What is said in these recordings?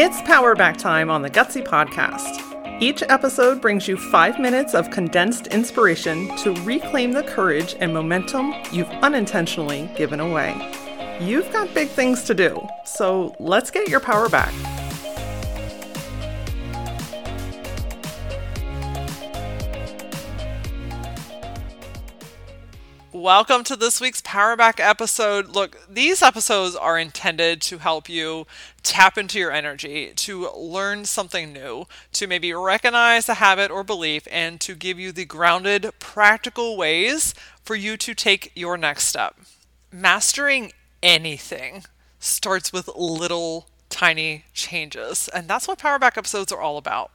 It's Powerback time on the Gutsy Podcast. Each episode brings you five minutes of condensed inspiration to reclaim the courage and momentum you've unintentionally given away. You've got big things to do, so let's get your power back. Welcome to this week's Powerback episode. Look, these episodes are intended to help you tap into your energy, to learn something new, to maybe recognize a habit or belief, and to give you the grounded, practical ways for you to take your next step. Mastering anything starts with little tiny changes, and that's what Powerback episodes are all about.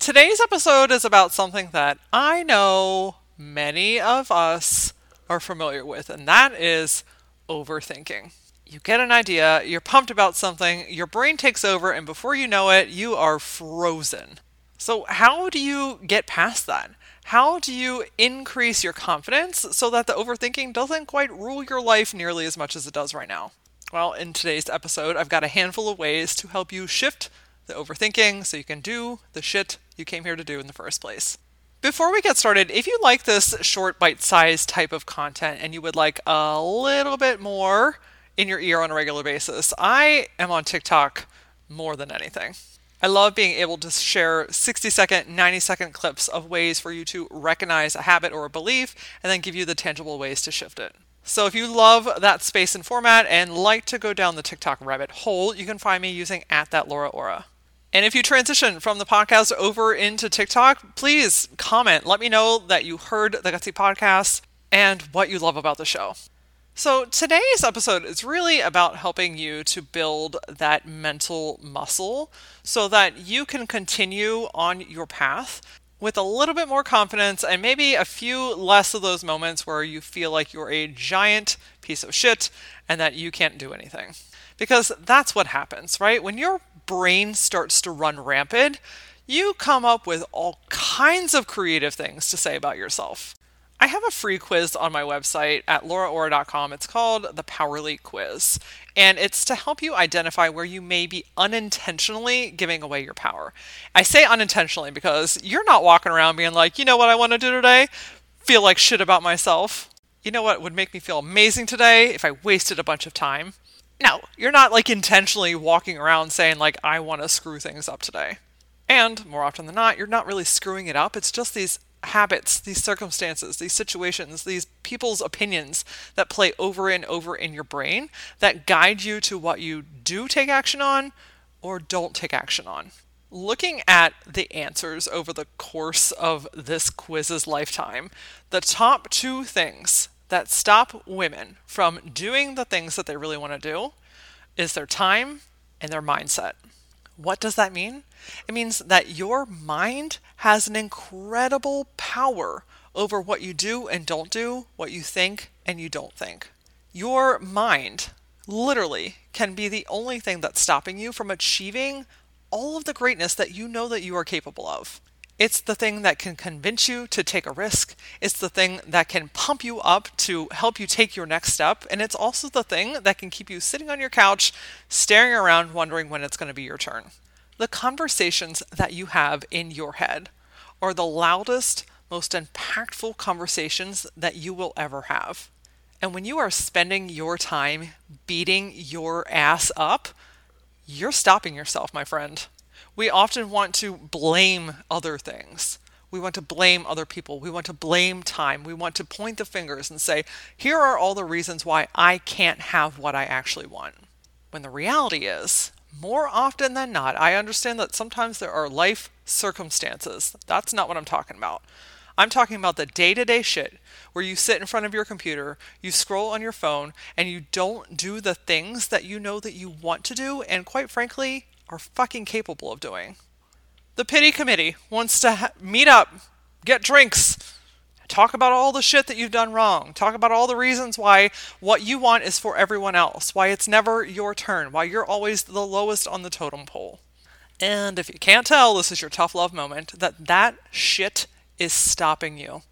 Today's episode is about something that I know many of us are familiar with, and that is overthinking. You get an idea, you're pumped about something, your brain takes over, and before you know it, you are frozen. So, how do you get past that? How do you increase your confidence so that the overthinking doesn't quite rule your life nearly as much as it does right now? Well, in today's episode, I've got a handful of ways to help you shift the overthinking so you can do the shit you came here to do in the first place. Before we get started, if you like this short, bite sized type of content and you would like a little bit more in your ear on a regular basis, I am on TikTok more than anything. I love being able to share 60 second, 90 second clips of ways for you to recognize a habit or a belief and then give you the tangible ways to shift it. So if you love that space and format and like to go down the TikTok rabbit hole, you can find me using at that Laura Aura. And if you transition from the podcast over into TikTok, please comment. Let me know that you heard the Gutsy podcast and what you love about the show. So, today's episode is really about helping you to build that mental muscle so that you can continue on your path with a little bit more confidence and maybe a few less of those moments where you feel like you're a giant piece of shit and that you can't do anything. Because that's what happens, right? When you're brain starts to run rampant, you come up with all kinds of creative things to say about yourself. I have a free quiz on my website at lauraora.com. It's called the Power Leak Quiz, and it's to help you identify where you may be unintentionally giving away your power. I say unintentionally because you're not walking around being like, you know what I want to do today? Feel like shit about myself. You know what would make me feel amazing today if I wasted a bunch of time? No, you're not like intentionally walking around saying, like, I want to screw things up today. And more often than not, you're not really screwing it up. It's just these habits, these circumstances, these situations, these people's opinions that play over and over in your brain that guide you to what you do take action on or don't take action on. Looking at the answers over the course of this quiz's lifetime, the top two things that stop women from doing the things that they really want to do is their time and their mindset. What does that mean? It means that your mind has an incredible power over what you do and don't do, what you think and you don't think. Your mind literally can be the only thing that's stopping you from achieving all of the greatness that you know that you are capable of. It's the thing that can convince you to take a risk. It's the thing that can pump you up to help you take your next step. And it's also the thing that can keep you sitting on your couch, staring around, wondering when it's going to be your turn. The conversations that you have in your head are the loudest, most impactful conversations that you will ever have. And when you are spending your time beating your ass up, you're stopping yourself, my friend we often want to blame other things. We want to blame other people. We want to blame time. We want to point the fingers and say, here are all the reasons why I can't have what I actually want. When the reality is, more often than not, I understand that sometimes there are life circumstances. That's not what I'm talking about. I'm talking about the day to day shit where you sit in front of your computer, you scroll on your phone, and you don't do the things that you know that you want to do, and quite frankly, are fucking capable of doing. The pity committee wants to ha- meet up, get drinks, talk about all the shit that you've done wrong, talk about all the reasons why what you want is for everyone else, why it's never your turn, why you're always the lowest on the totem pole. And if you can't tell, this is your tough love moment, that that shit is stopping you.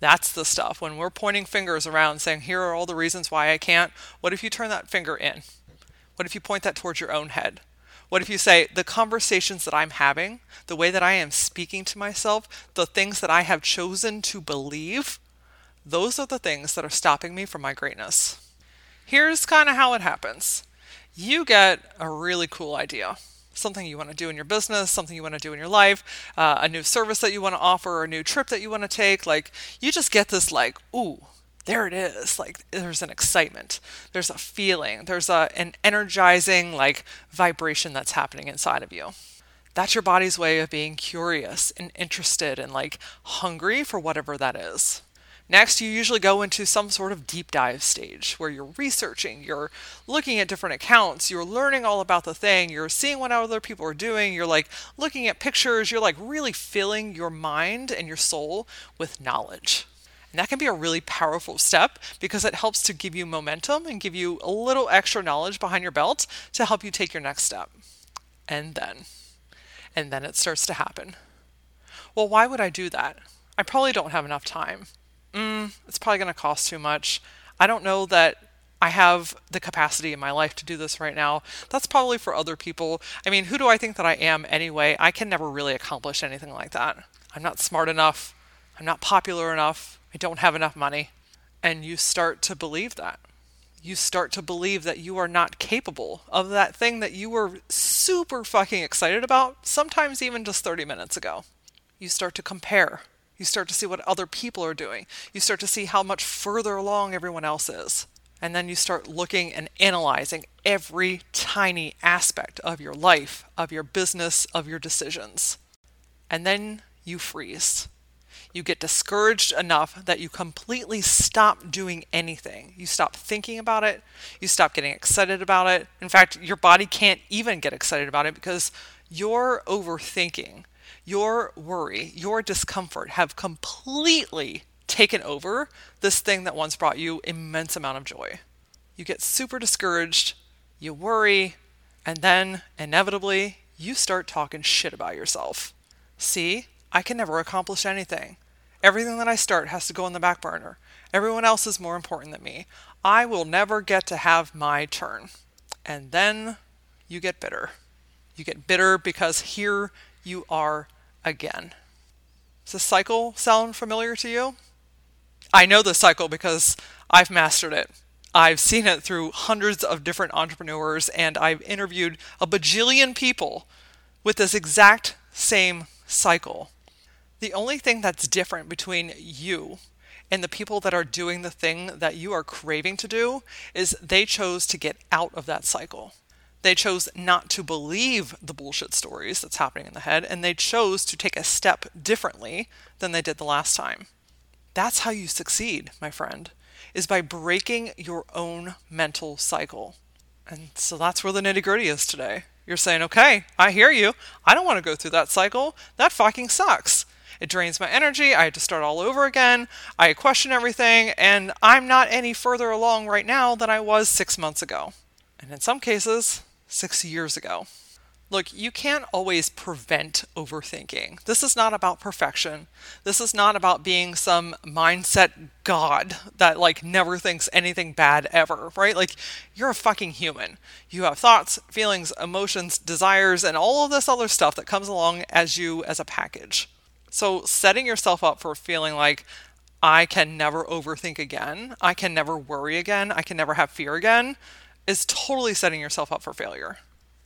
That's the stuff. When we're pointing fingers around saying, here are all the reasons why I can't, what if you turn that finger in? What if you point that towards your own head? What if you say, the conversations that I'm having, the way that I am speaking to myself, the things that I have chosen to believe, those are the things that are stopping me from my greatness. Here's kind of how it happens you get a really cool idea something you want to do in your business, something you want to do in your life, uh, a new service that you want to offer, a new trip that you want to take. Like, you just get this, like, ooh, there it is. Like, there's an excitement, there's a feeling, there's a, an energizing, like, vibration that's happening inside of you. That's your body's way of being curious and interested and like hungry for whatever that is. Next, you usually go into some sort of deep dive stage where you're researching, you're looking at different accounts, you're learning all about the thing, you're seeing what other people are doing, you're like looking at pictures, you're like really filling your mind and your soul with knowledge. And that can be a really powerful step because it helps to give you momentum and give you a little extra knowledge behind your belt to help you take your next step. And then, and then it starts to happen. Well, why would I do that? I probably don't have enough time mm, it's probably going to cost too much. I don't know that I have the capacity in my life to do this right now. That's probably for other people. I mean, who do I think that I am anyway? I can never really accomplish anything like that. I'm not smart enough. I'm not popular enough. I don't have enough money. And you start to believe that. You start to believe that you are not capable of that thing that you were super fucking excited about, sometimes even just 30 minutes ago. You start to compare you start to see what other people are doing. You start to see how much further along everyone else is. And then you start looking and analyzing every tiny aspect of your life, of your business, of your decisions. And then you freeze. You get discouraged enough that you completely stop doing anything. You stop thinking about it. You stop getting excited about it. In fact, your body can't even get excited about it because you're overthinking your worry, your discomfort have completely taken over this thing that once brought you immense amount of joy. You get super discouraged, you worry, and then inevitably you start talking shit about yourself. See, I can never accomplish anything. Everything that I start has to go on the back burner. Everyone else is more important than me. I will never get to have my turn. And then you get bitter. You get bitter because here you are again. Does this cycle sound familiar to you? I know this cycle because I've mastered it. I've seen it through hundreds of different entrepreneurs, and I've interviewed a bajillion people with this exact same cycle. The only thing that's different between you and the people that are doing the thing that you are craving to do is they chose to get out of that cycle. They chose not to believe the bullshit stories that's happening in the head, and they chose to take a step differently than they did the last time. That's how you succeed, my friend, is by breaking your own mental cycle. And so that's where the nitty gritty is today. You're saying, okay, I hear you. I don't want to go through that cycle. That fucking sucks. It drains my energy. I have to start all over again. I question everything, and I'm not any further along right now than I was six months ago. And in some cases, six years ago. Look, you can't always prevent overthinking. This is not about perfection. This is not about being some mindset god that like never thinks anything bad ever, right? Like you're a fucking human. You have thoughts, feelings, emotions, desires, and all of this other stuff that comes along as you as a package. So setting yourself up for feeling like I can never overthink again, I can never worry again, I can never have fear again is totally setting yourself up for failure.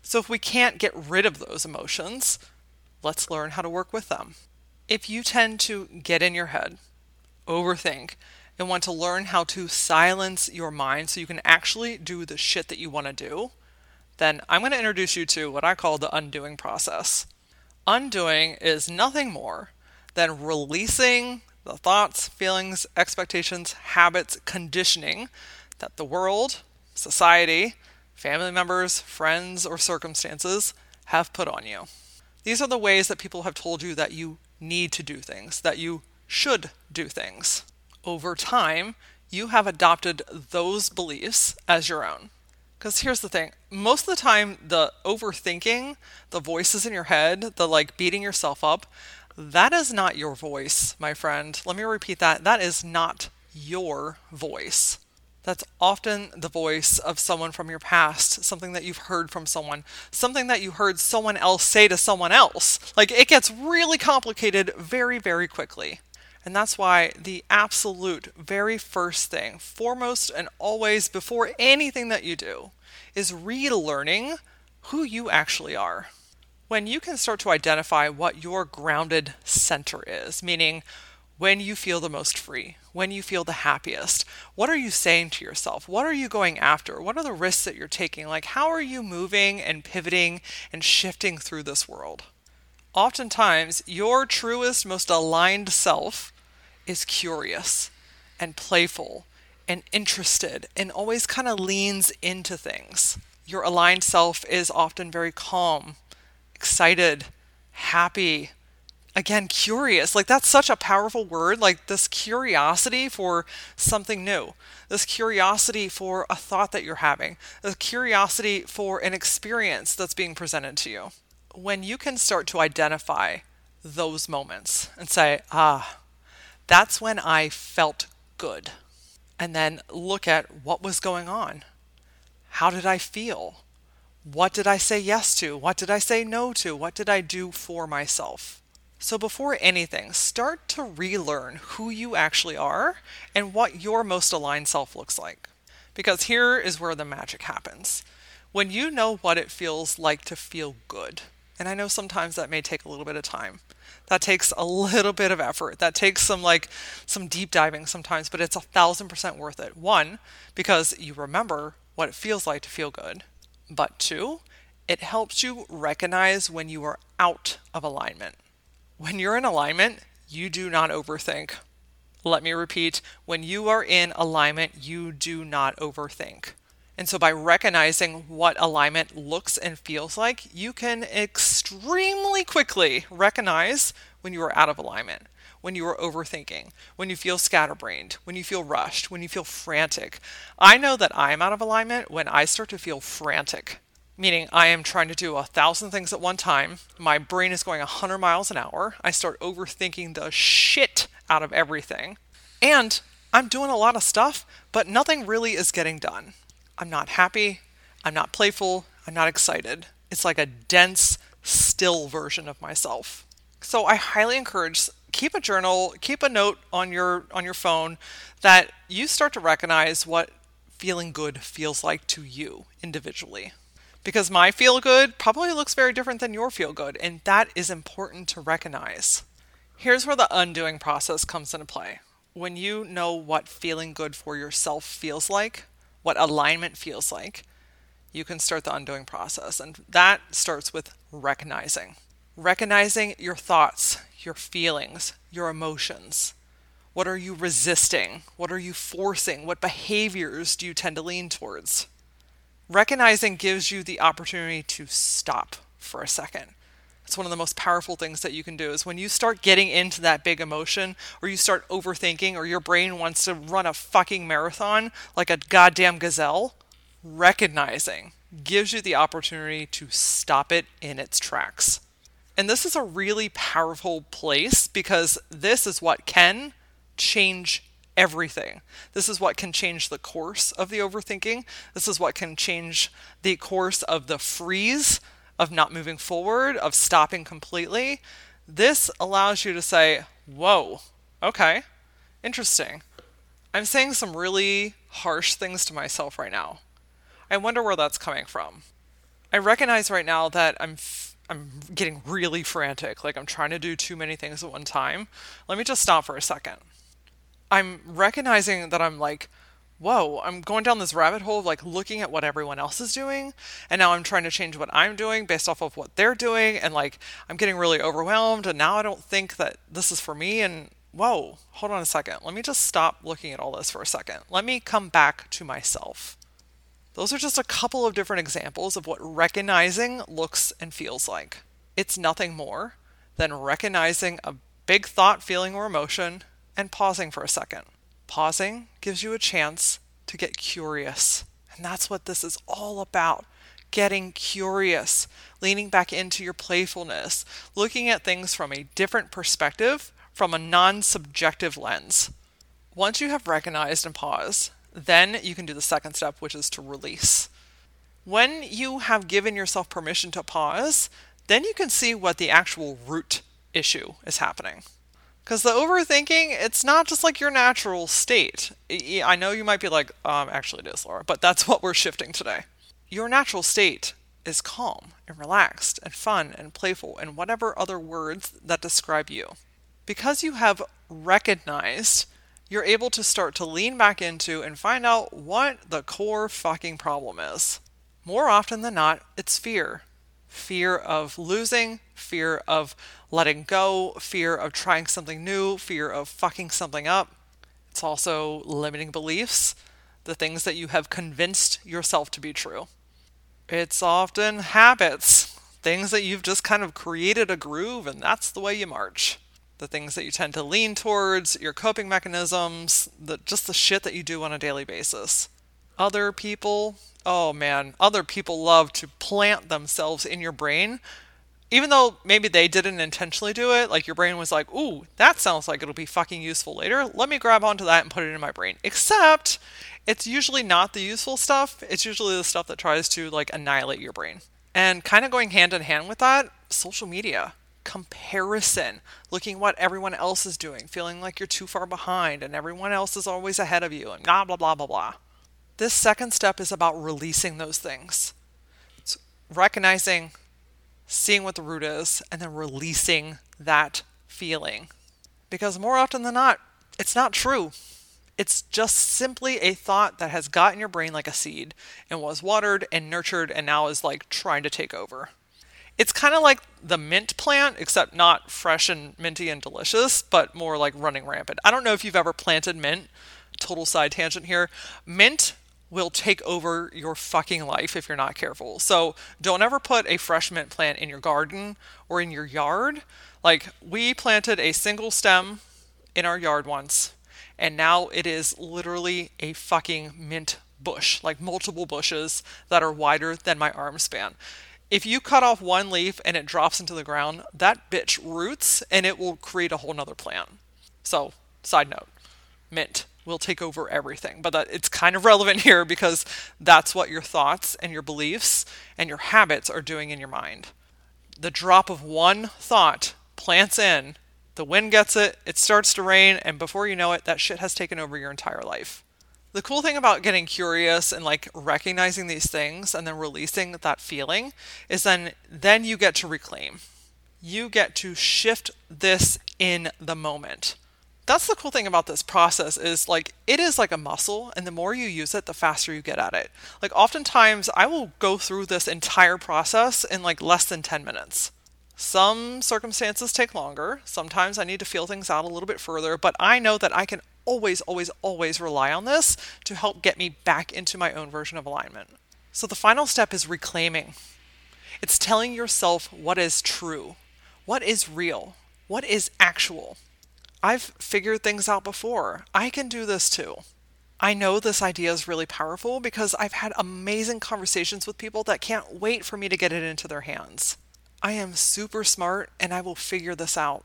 So if we can't get rid of those emotions, let's learn how to work with them. If you tend to get in your head, overthink, and want to learn how to silence your mind so you can actually do the shit that you want to do, then I'm going to introduce you to what I call the undoing process. Undoing is nothing more than releasing the thoughts, feelings, expectations, habits, conditioning that the world, society, family members, friends, or circumstances have put on you. These are the ways that people have told you that you need to do things, that you should do things. Over time, you have adopted those beliefs as your own. Because here's the thing most of the time, the overthinking, the voices in your head, the like beating yourself up, that is not your voice, my friend. Let me repeat that. That is not your voice. That's often the voice of someone from your past, something that you've heard from someone, something that you heard someone else say to someone else. Like it gets really complicated very, very quickly. And that's why the absolute very first thing, foremost and always before anything that you do, is relearning who you actually are. When you can start to identify what your grounded center is, meaning when you feel the most free, when you feel the happiest, what are you saying to yourself? What are you going after? What are the risks that you're taking? Like, how are you moving and pivoting and shifting through this world? Oftentimes, your truest, most aligned self is curious and playful and interested and always kind of leans into things. Your aligned self is often very calm, excited, happy, again, curious. Like, that's such a powerful word. Like, this curiosity for something new, this curiosity for a thought that you're having, this curiosity for an experience that's being presented to you. When you can start to identify those moments and say, ah, that's when I felt good. And then look at what was going on. How did I feel? What did I say yes to? What did I say no to? What did I do for myself? So, before anything, start to relearn who you actually are and what your most aligned self looks like. Because here is where the magic happens. When you know what it feels like to feel good, and I know sometimes that may take a little bit of time, that takes a little bit of effort. That takes some like some deep diving sometimes, but it's a thousand percent worth it. One, because you remember what it feels like to feel good. But two, it helps you recognize when you are out of alignment. When you're in alignment, you do not overthink. Let me repeat when you are in alignment, you do not overthink. And so, by recognizing what alignment looks and feels like, you can extremely quickly recognize when you are out of alignment, when you are overthinking, when you feel scatterbrained, when you feel rushed, when you feel frantic. I know that I'm out of alignment when I start to feel frantic, meaning I am trying to do a thousand things at one time. My brain is going 100 miles an hour. I start overthinking the shit out of everything. And I'm doing a lot of stuff, but nothing really is getting done. I'm not happy. I'm not playful. I'm not excited. It's like a dense, still version of myself. So I highly encourage keep a journal, keep a note on your on your phone that you start to recognize what feeling good feels like to you individually. Because my feel good probably looks very different than your feel good, and that is important to recognize. Here's where the undoing process comes into play. When you know what feeling good for yourself feels like, what alignment feels like, you can start the undoing process. And that starts with recognizing. Recognizing your thoughts, your feelings, your emotions. What are you resisting? What are you forcing? What behaviors do you tend to lean towards? Recognizing gives you the opportunity to stop for a second. It's one of the most powerful things that you can do is when you start getting into that big emotion or you start overthinking or your brain wants to run a fucking marathon like a goddamn gazelle, recognizing gives you the opportunity to stop it in its tracks. And this is a really powerful place because this is what can change everything. This is what can change the course of the overthinking. This is what can change the course of the freeze of not moving forward, of stopping completely. This allows you to say, Whoa, okay, interesting. I'm saying some really harsh things to myself right now. I wonder where that's coming from. I recognize right now that I'm I'm getting really frantic, like I'm trying to do too many things at one time. Let me just stop for a second. I'm recognizing that I'm like whoa, I'm going down this rabbit hole of like looking at what everyone else is doing. And now I'm trying to change what I'm doing based off of what they're doing. And like I'm getting really overwhelmed. And now I don't think that this is for me. And whoa, hold on a second. Let me just stop looking at all this for a second. Let me come back to myself. Those are just a couple of different examples of what recognizing looks and feels like. It's nothing more than recognizing a big thought, feeling, or emotion and pausing for a second. Pausing gives you a chance to get curious. And that's what this is all about getting curious, leaning back into your playfulness, looking at things from a different perspective, from a non subjective lens. Once you have recognized and paused, then you can do the second step, which is to release. When you have given yourself permission to pause, then you can see what the actual root issue is happening. Because the overthinking, it's not just like your natural state. I know you might be like, um, actually, it is, Laura, but that's what we're shifting today. Your natural state is calm and relaxed and fun and playful and whatever other words that describe you. Because you have recognized, you're able to start to lean back into and find out what the core fucking problem is. More often than not, it's fear fear of losing, fear of letting go, fear of trying something new, fear of fucking something up. It's also limiting beliefs, the things that you have convinced yourself to be true. It's often habits, things that you've just kind of created a groove and that's the way you march. The things that you tend to lean towards, your coping mechanisms, the, just the shit that you do on a daily basis. Other people, oh man, other people love to plant themselves in your brain. Even though maybe they didn't intentionally do it, like your brain was like, ooh, that sounds like it'll be fucking useful later. Let me grab onto that and put it in my brain. Except it's usually not the useful stuff. It's usually the stuff that tries to like annihilate your brain. And kind of going hand in hand with that, social media comparison, looking what everyone else is doing, feeling like you're too far behind and everyone else is always ahead of you, and blah, blah, blah, blah, blah. This second step is about releasing those things. It's recognizing, seeing what the root is, and then releasing that feeling. Because more often than not, it's not true. It's just simply a thought that has got in your brain like a seed and was watered and nurtured and now is like trying to take over. It's kind of like the mint plant, except not fresh and minty and delicious, but more like running rampant. I don't know if you've ever planted mint. Total side tangent here. Mint will take over your fucking life if you're not careful. So don't ever put a fresh mint plant in your garden or in your yard. Like we planted a single stem in our yard once, and now it is literally a fucking mint bush, like multiple bushes that are wider than my arm span. If you cut off one leaf and it drops into the ground, that bitch roots and it will create a whole nother plant. So, side note, mint will take over everything. But that it's kind of relevant here because that's what your thoughts and your beliefs and your habits are doing in your mind. The drop of one thought plants in, the wind gets it, it starts to rain, and before you know it, that shit has taken over your entire life. The cool thing about getting curious and like recognizing these things and then releasing that feeling is then then you get to reclaim. You get to shift this in the moment. That's the cool thing about this process is like it is like a muscle and the more you use it the faster you get at it. Like oftentimes i will go through this entire process in like less than 10 minutes. Some circumstances take longer. Sometimes i need to feel things out a little bit further but i know that i can always always always rely on this to help get me back into my own version of alignment so the final step is reclaiming it's telling yourself what is true what is real what is actual I've figured things out before. I can do this too. I know this idea is really powerful because I've had amazing conversations with people that can't wait for me to get it into their hands. I am super smart and I will figure this out.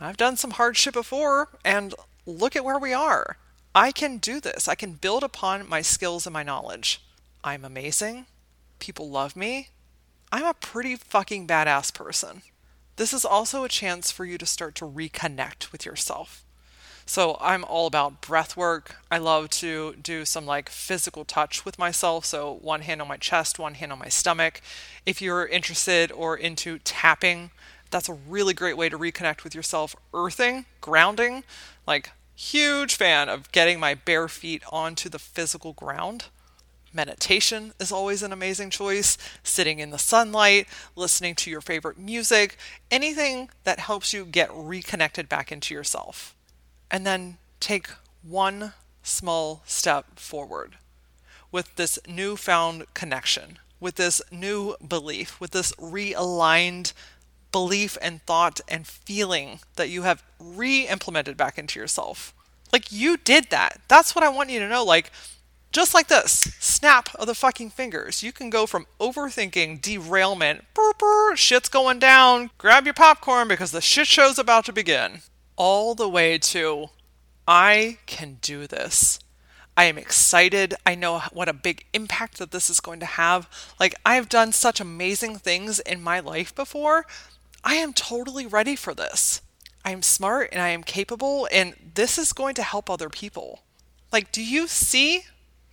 I've done some hard shit before and look at where we are. I can do this. I can build upon my skills and my knowledge. I'm amazing. People love me. I'm a pretty fucking badass person. This is also a chance for you to start to reconnect with yourself. So I'm all about breath work. I love to do some like physical touch with myself. So one hand on my chest, one hand on my stomach. If you're interested or into tapping, that's a really great way to reconnect with yourself. Earthing, grounding, like huge fan of getting my bare feet onto the physical ground. Meditation is always an amazing choice. Sitting in the sunlight, listening to your favorite music, anything that helps you get reconnected back into yourself. And then take one small step forward with this newfound connection, with this new belief, with this realigned belief and thought and feeling that you have re implemented back into yourself. Like you did that. That's what I want you to know. Like, just like this, snap of the fucking fingers. You can go from overthinking, derailment, burr, burr, shit's going down, grab your popcorn because the shit show's about to begin, all the way to I can do this. I am excited. I know what a big impact that this is going to have. Like, I've done such amazing things in my life before. I am totally ready for this. I am smart and I am capable, and this is going to help other people. Like, do you see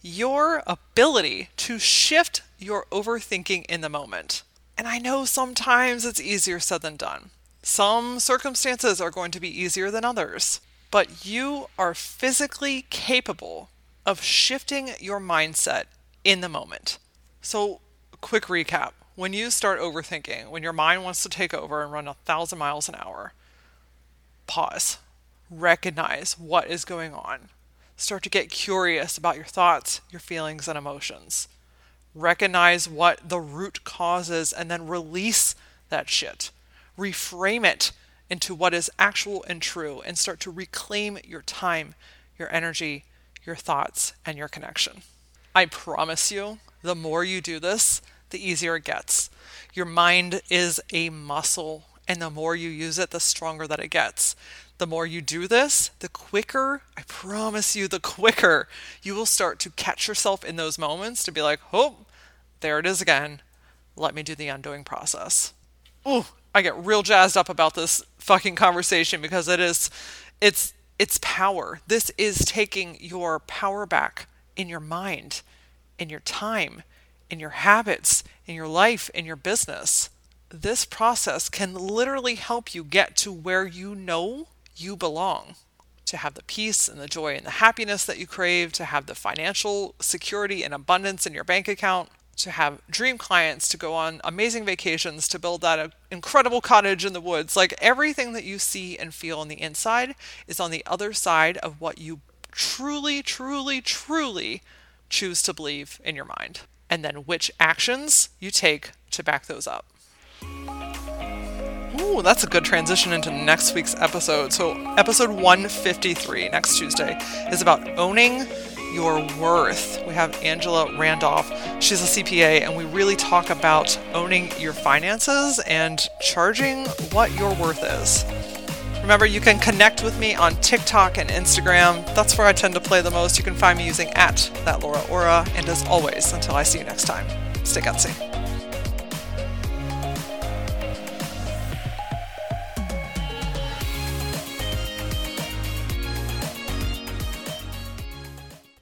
your ability to shift your overthinking in the moment? And I know sometimes it's easier said than done. Some circumstances are going to be easier than others, but you are physically capable of shifting your mindset in the moment. So, quick recap when you start overthinking, when your mind wants to take over and run a thousand miles an hour, pause, recognize what is going on, start to get curious about your thoughts, your feelings, and emotions. Recognize what the root cause is and then release that shit. Reframe it into what is actual and true and start to reclaim your time, your energy, your thoughts, and your connection. I promise you, the more you do this, the easier it gets. Your mind is a muscle, and the more you use it, the stronger that it gets. The more you do this, the quicker, I promise you, the quicker you will start to catch yourself in those moments to be like, oh, there it is again. Let me do the undoing process. Ooh, I get real jazzed up about this fucking conversation because it is, it's it's power. This is taking your power back in your mind, in your time, in your habits, in your life, in your business. This process can literally help you get to where you know you belong. To have the peace and the joy and the happiness that you crave, to have the financial security and abundance in your bank account, to have dream clients, to go on amazing vacations, to build that uh, incredible cottage in the woods. Like everything that you see and feel on the inside is on the other side of what you truly, truly, truly choose to believe in your mind. And then which actions you take to back those up. Ooh, that's a good transition into next week's episode. So, episode 153 next Tuesday is about owning your worth. We have Angela Randolph. She's a CPA, and we really talk about owning your finances and charging what your worth is. Remember, you can connect with me on TikTok and Instagram. That's where I tend to play the most. You can find me using at that Laura Aura. And as always, until I see you next time, stay gutsy.